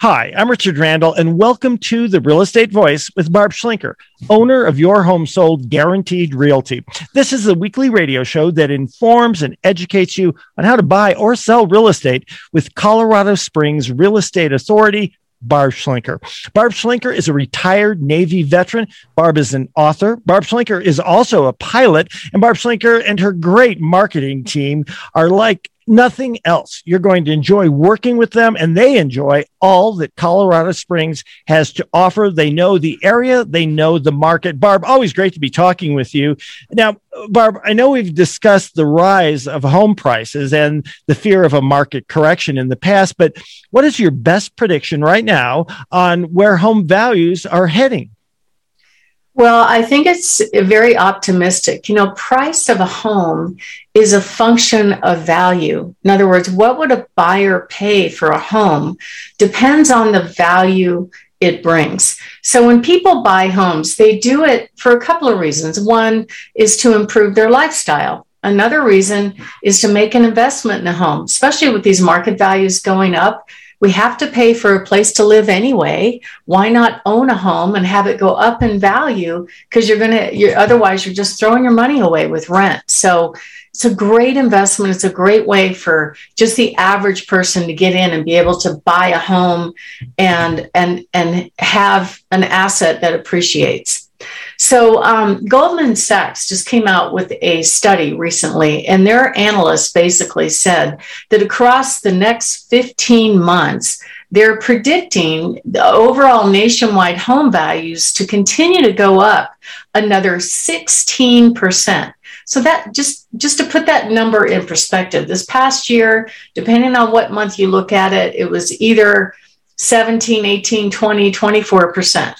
Hi, I'm Richard Randall, and welcome to the Real Estate Voice with Barb Schlinker, owner of Your Home Sold Guaranteed Realty. This is a weekly radio show that informs and educates you on how to buy or sell real estate with Colorado Springs Real Estate Authority. Barb Schlinker. Barb Schlinker is a retired Navy veteran. Barb is an author. Barb Schlinker is also a pilot. And Barb Schlinker and her great marketing team are like nothing else. You're going to enjoy working with them, and they enjoy all that Colorado Springs has to offer. They know the area, they know the market. Barb, always great to be talking with you. Now, Barb, I know we've discussed the rise of home prices and the fear of a market correction in the past, but what is your best prediction right now on where home values are heading? Well, I think it's very optimistic. You know, price of a home is a function of value. In other words, what would a buyer pay for a home depends on the value it brings. So when people buy homes, they do it for a couple of reasons. One is to improve their lifestyle. Another reason is to make an investment in a home, especially with these market values going up we have to pay for a place to live anyway. Why not own a home and have it go up in value? Because you're going to, you're, otherwise, you're just throwing your money away with rent. So it's a great investment. It's a great way for just the average person to get in and be able to buy a home and, and, and have an asset that appreciates. So, um, Goldman Sachs just came out with a study recently, and their analysts basically said that across the next 15 months, they're predicting the overall nationwide home values to continue to go up another 16%. So that just just to put that number in perspective, this past year, depending on what month you look at it, it was either 17, 18, 20, 24%.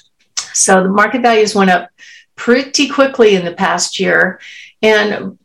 So the market values went up pretty quickly in the past year. And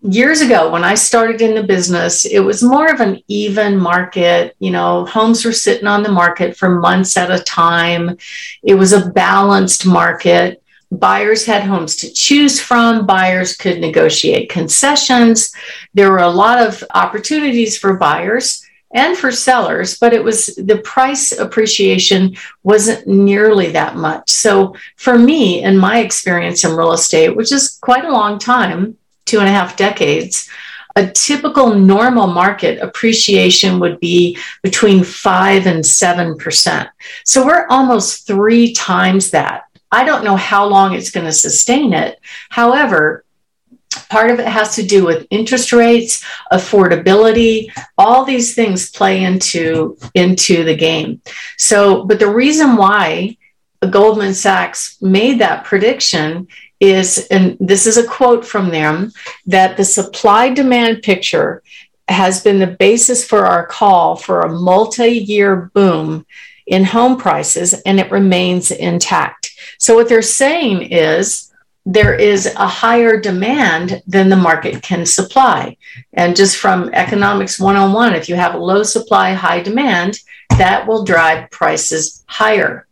years ago, when I started in the business, it was more of an even market. You know, homes were sitting on the market for months at a time. It was a balanced market. Buyers had homes to choose from. Buyers could negotiate concessions. There were a lot of opportunities for buyers and for sellers, but it was the price appreciation wasn't nearly that much. So for me, in my experience in real estate, which is quite a long time, two and a half decades, a typical normal market appreciation would be between five and seven percent. So we're almost three times that. I don't know how long it's going to sustain it. However, Part of it has to do with interest rates, affordability, all these things play into, into the game. So, but the reason why Goldman Sachs made that prediction is, and this is a quote from them, that the supply demand picture has been the basis for our call for a multi year boom in home prices, and it remains intact. So, what they're saying is there is a higher demand than the market can supply. And just from economics 101, if you have a low supply, high demand, that will drive prices higher.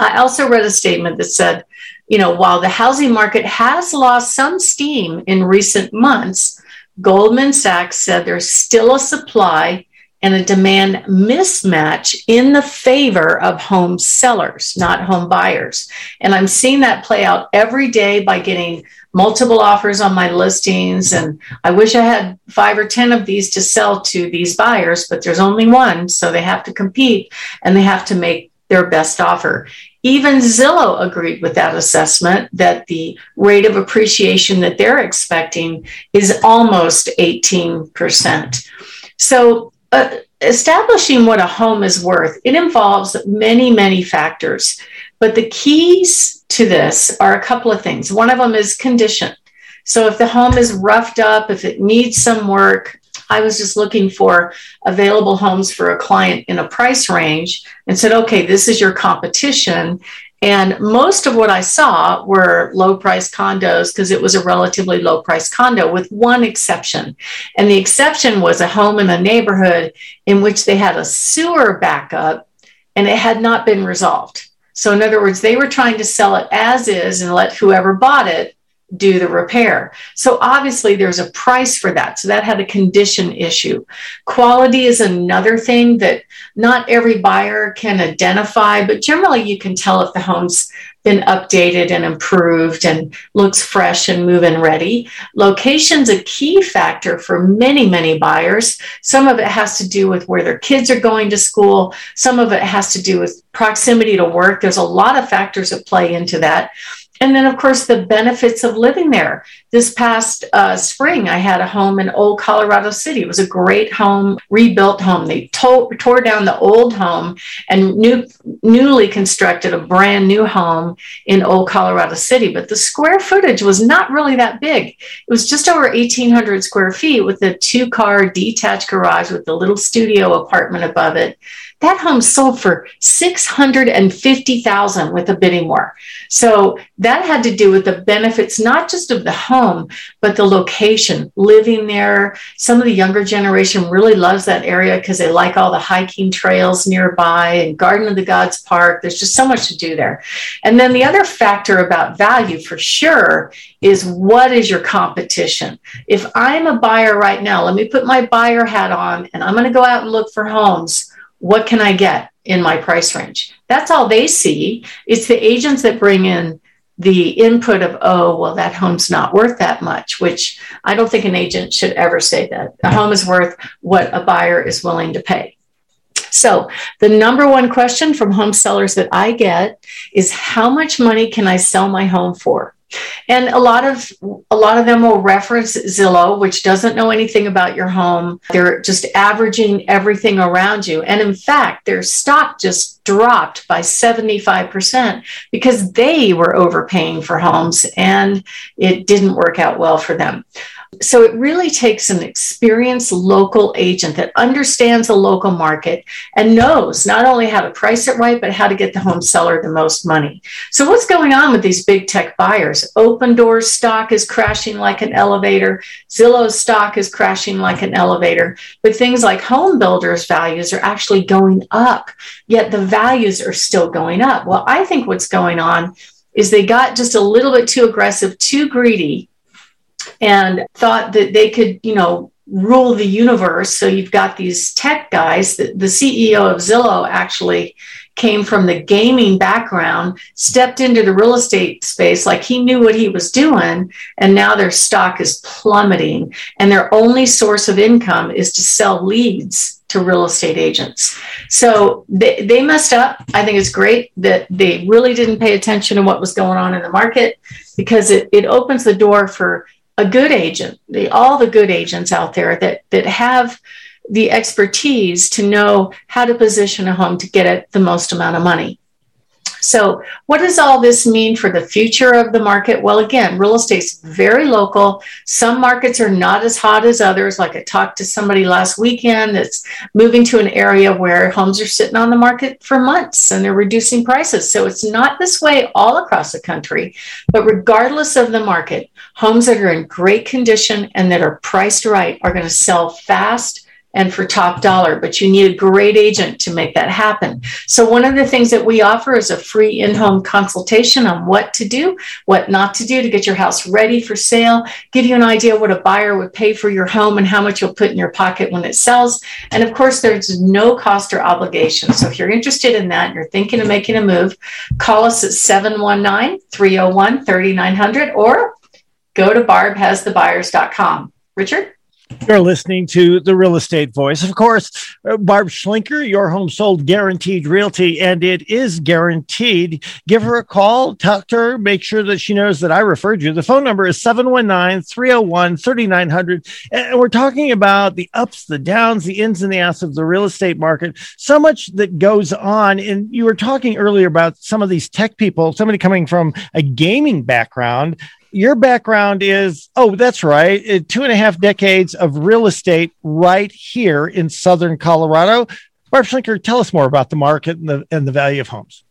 I also read a statement that said, you know, while the housing market has lost some steam in recent months, Goldman Sachs said there's still a supply and a demand mismatch in the favor of home sellers, not home buyers. And I'm seeing that play out every day by getting multiple offers on my listings. And I wish I had five or 10 of these to sell to these buyers, but there's only one. So they have to compete and they have to make their best offer. Even Zillow agreed with that assessment that the rate of appreciation that they're expecting is almost 18%. So uh, establishing what a home is worth, it involves many, many factors. But the keys to this are a couple of things. One of them is condition. So if the home is roughed up, if it needs some work, I was just looking for available homes for a client in a price range and said, okay, this is your competition. And most of what I saw were low price condos because it was a relatively low price condo, with one exception. And the exception was a home in a neighborhood in which they had a sewer backup and it had not been resolved. So, in other words, they were trying to sell it as is and let whoever bought it do the repair. So obviously there's a price for that. So that had a condition issue. Quality is another thing that not every buyer can identify, but generally you can tell if the home's been updated and improved and looks fresh and move in ready. Location's a key factor for many, many buyers. Some of it has to do with where their kids are going to school. Some of it has to do with proximity to work. There's a lot of factors that play into that. And then, of course, the benefits of living there. This past uh, spring, I had a home in Old Colorado City. It was a great home, rebuilt home. They to- tore down the old home and new, newly constructed a brand new home in Old Colorado City. But the square footage was not really that big. It was just over 1,800 square feet with a two car detached garage with a little studio apartment above it that home sold for 650,000 with a bidding war. So that had to do with the benefits, not just of the home, but the location, living there. Some of the younger generation really loves that area because they like all the hiking trails nearby and Garden of the Gods Park. There's just so much to do there. And then the other factor about value for sure is what is your competition? If I'm a buyer right now, let me put my buyer hat on and I'm going to go out and look for homes what can I get in my price range? That's all they see. It's the agents that bring in the input of, oh, well, that home's not worth that much, which I don't think an agent should ever say that. A home is worth what a buyer is willing to pay. So, the number one question from home sellers that I get is how much money can I sell my home for? And a lot of a lot of them will reference Zillow, which doesn't know anything about your home. They're just averaging everything around you. And in fact, their stock just dropped by 75% because they were overpaying for homes and it didn't work out well for them. So it really takes an experienced local agent that understands the local market and knows not only how to price it right, but how to get the home seller the most money. So what's going on with these big tech buyers? Opendoor stock is crashing like an elevator. Zillow's stock is crashing like an elevator. But things like home builders values are actually going up, yet the values are still going up. Well, I think what's going on is they got just a little bit too aggressive, too greedy and thought that they could, you know, rule the universe. So you've got these tech guys. The, the CEO of Zillow actually came from the gaming background, stepped into the real estate space like he knew what he was doing, and now their stock is plummeting. And their only source of income is to sell leads to real estate agents. So they, they messed up. I think it's great that they really didn't pay attention to what was going on in the market because it, it opens the door for a good agent, the, all the good agents out there that that have the expertise to know how to position a home to get it the most amount of money. So, what does all this mean for the future of the market? Well, again, real estate's very local. Some markets are not as hot as others. Like I talked to somebody last weekend that's moving to an area where homes are sitting on the market for months and they're reducing prices. So, it's not this way all across the country. But regardless of the market, homes that are in great condition and that are priced right are going to sell fast and for top dollar, but you need a great agent to make that happen. So, one of the things that we offer is a free in home consultation on what to do, what not to do to get your house ready for sale, give you an idea what a buyer would pay for your home and how much you'll put in your pocket when it sells. And of course, there's no cost or obligation. So, if you're interested in that you're thinking of making a move, call us at 719 301 3900 or go to barbhasthebuyers.com. Richard? You're listening to the Real Estate Voice. Of course, uh, Barb Schlinker, your home sold guaranteed realty, and it is guaranteed. Give her a call, talk to her, make sure that she knows that I referred you. The phone number is 719 301 3900. And we're talking about the ups, the downs, the ins and the outs of the real estate market. So much that goes on. And you were talking earlier about some of these tech people, somebody coming from a gaming background your background is oh that's right uh, two and a half decades of real estate right here in southern colorado. Barb schlinker tell us more about the market and the, and the value of homes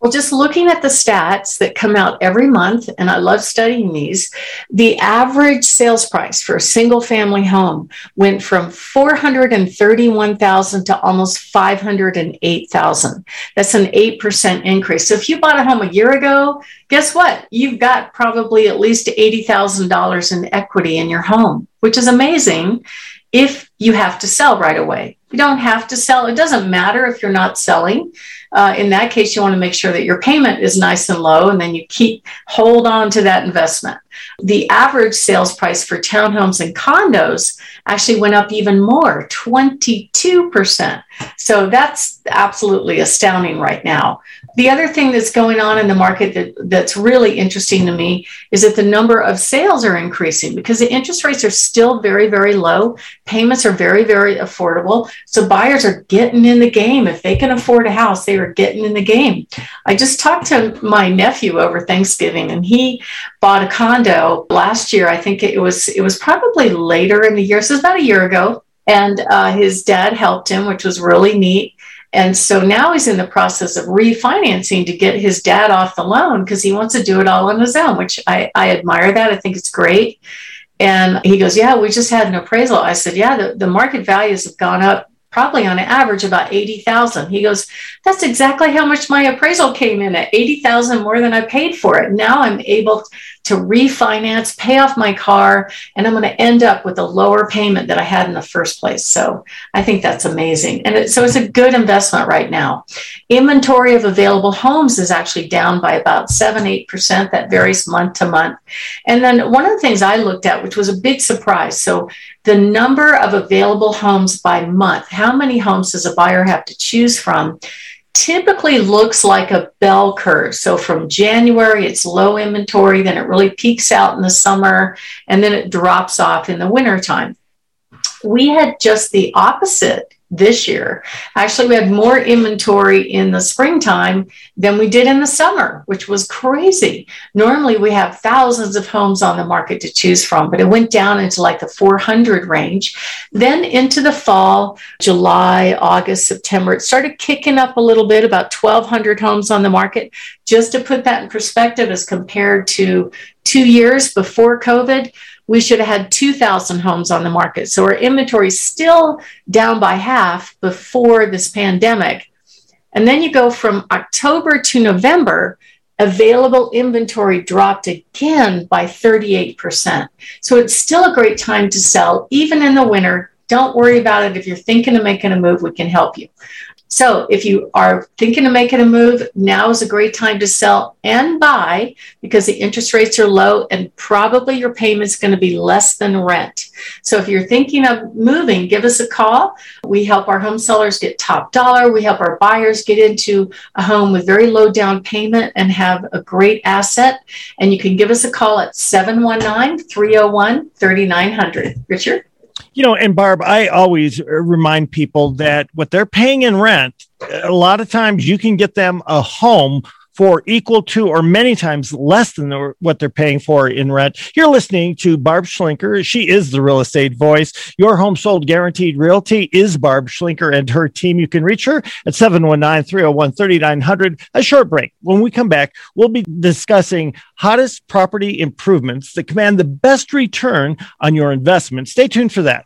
Well, just looking at the stats that come out every month, and I love studying these, the average sales price for a single family home went from 431,000 to almost 508,000. That's an 8% increase. So if you bought a home a year ago, guess what? You've got probably at least $80,000 in equity in your home, which is amazing if you have to sell right away. You don't have to sell. It doesn't matter if you're not selling uh, in that case, you want to make sure that your payment is nice and low, and then you keep hold on to that investment. The average sales price for townhomes and condos actually went up even more 22%. So that's absolutely astounding right now. The other thing that's going on in the market that, that's really interesting to me is that the number of sales are increasing because the interest rates are still very, very low. Payments are very, very affordable. So buyers are getting in the game. If they can afford a house, they are getting in the game. I just talked to my nephew over Thanksgiving and he bought a condo last year. I think it was it was probably later in the year. So it was about a year ago. And uh, his dad helped him, which was really neat. And so now he's in the process of refinancing to get his dad off the loan because he wants to do it all on his own, which I, I admire that. I think it's great. And he goes, Yeah, we just had an appraisal. I said, Yeah, the, the market values have gone up probably on average about 80,000. He goes, that's exactly how much my appraisal came in at 80,000 more than I paid for it. Now I'm able to refinance, pay off my car, and I'm going to end up with a lower payment that I had in the first place. So I think that's amazing. And it, so it's a good investment right now. Inventory of available homes is actually down by about 7 8%. That varies month to month. And then one of the things I looked at, which was a big surprise. So the number of available homes by month, how many homes does a buyer have to choose from? Typically looks like a bell curve. So from January, it's low inventory, then it really peaks out in the summer, and then it drops off in the wintertime. We had just the opposite this year. Actually, we had more inventory in the springtime than we did in the summer, which was crazy. Normally, we have thousands of homes on the market to choose from, but it went down into like the 400 range. Then into the fall, July, August, September, it started kicking up a little bit, about 1,200 homes on the market. Just to put that in perspective, as compared to two years before COVID, we should have had 2,000 homes on the market. So our inventory is still down by half before this pandemic. And then you go from October to November, available inventory dropped again by 38%. So it's still a great time to sell, even in the winter. Don't worry about it. If you're thinking of making a move, we can help you. So if you are thinking of making a move, now is a great time to sell and buy because the interest rates are low and probably your payment's going to be less than rent. So if you're thinking of moving, give us a call. We help our home sellers get top dollar. We help our buyers get into a home with very low down payment and have a great asset. And you can give us a call at 719 301 3900. Richard? You know, and Barb, I always uh, remind people that what they're paying in rent, a lot of times you can get them a home for equal to or many times less than what they're paying for in rent. You're listening to Barb Schlinker. She is the real estate voice. Your home sold guaranteed realty is Barb Schlinker and her team. You can reach her at 719 301 3900. A short break. When we come back, we'll be discussing hottest property improvements that command the best return on your investment. Stay tuned for that.